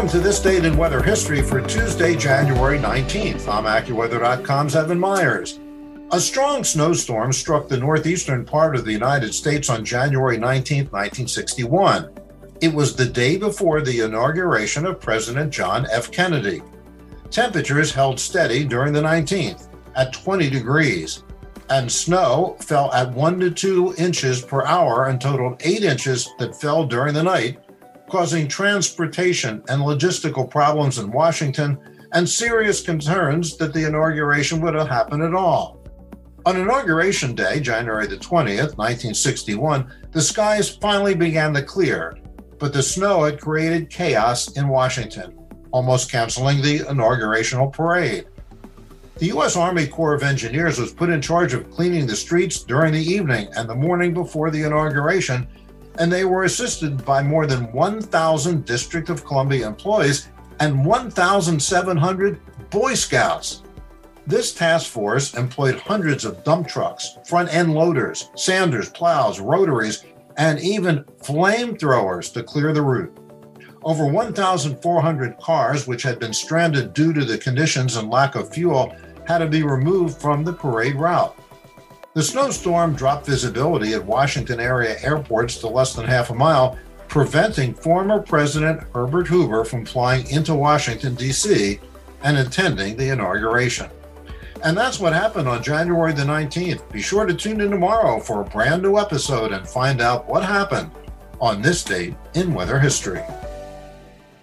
Welcome to this date in weather history for Tuesday, January 19th. I'm AccuWeather.com's Evan Myers. A strong snowstorm struck the northeastern part of the United States on January 19, 1961. It was the day before the inauguration of President John F. Kennedy. Temperatures held steady during the 19th at 20 degrees, and snow fell at 1 to 2 inches per hour and totaled 8 inches that fell during the night, causing transportation and logistical problems in Washington and serious concerns that the inauguration would have happened at all. On Inauguration Day, January the 20th, 1961, the skies finally began to clear, but the snow had created chaos in Washington, almost canceling the inaugurational parade. The U.S. Army Corps of Engineers was put in charge of cleaning the streets during the evening and the morning before the inauguration, and they were assisted by more than 1,000 District of Columbia employees and 1,700 Boy Scouts. This task force employed hundreds of dump trucks, front end loaders, sanders, plows, rotaries, and even flamethrowers to clear the route. Over 1,400 cars, which had been stranded due to the conditions and lack of fuel, had to be removed from the parade route. The snowstorm dropped visibility at Washington area airports to less than half a mile, preventing former President Herbert Hoover from flying into Washington, D.C. and attending the inauguration. And that's what happened on January the 19th. Be sure to tune in tomorrow for a brand new episode and find out what happened on this date in weather history.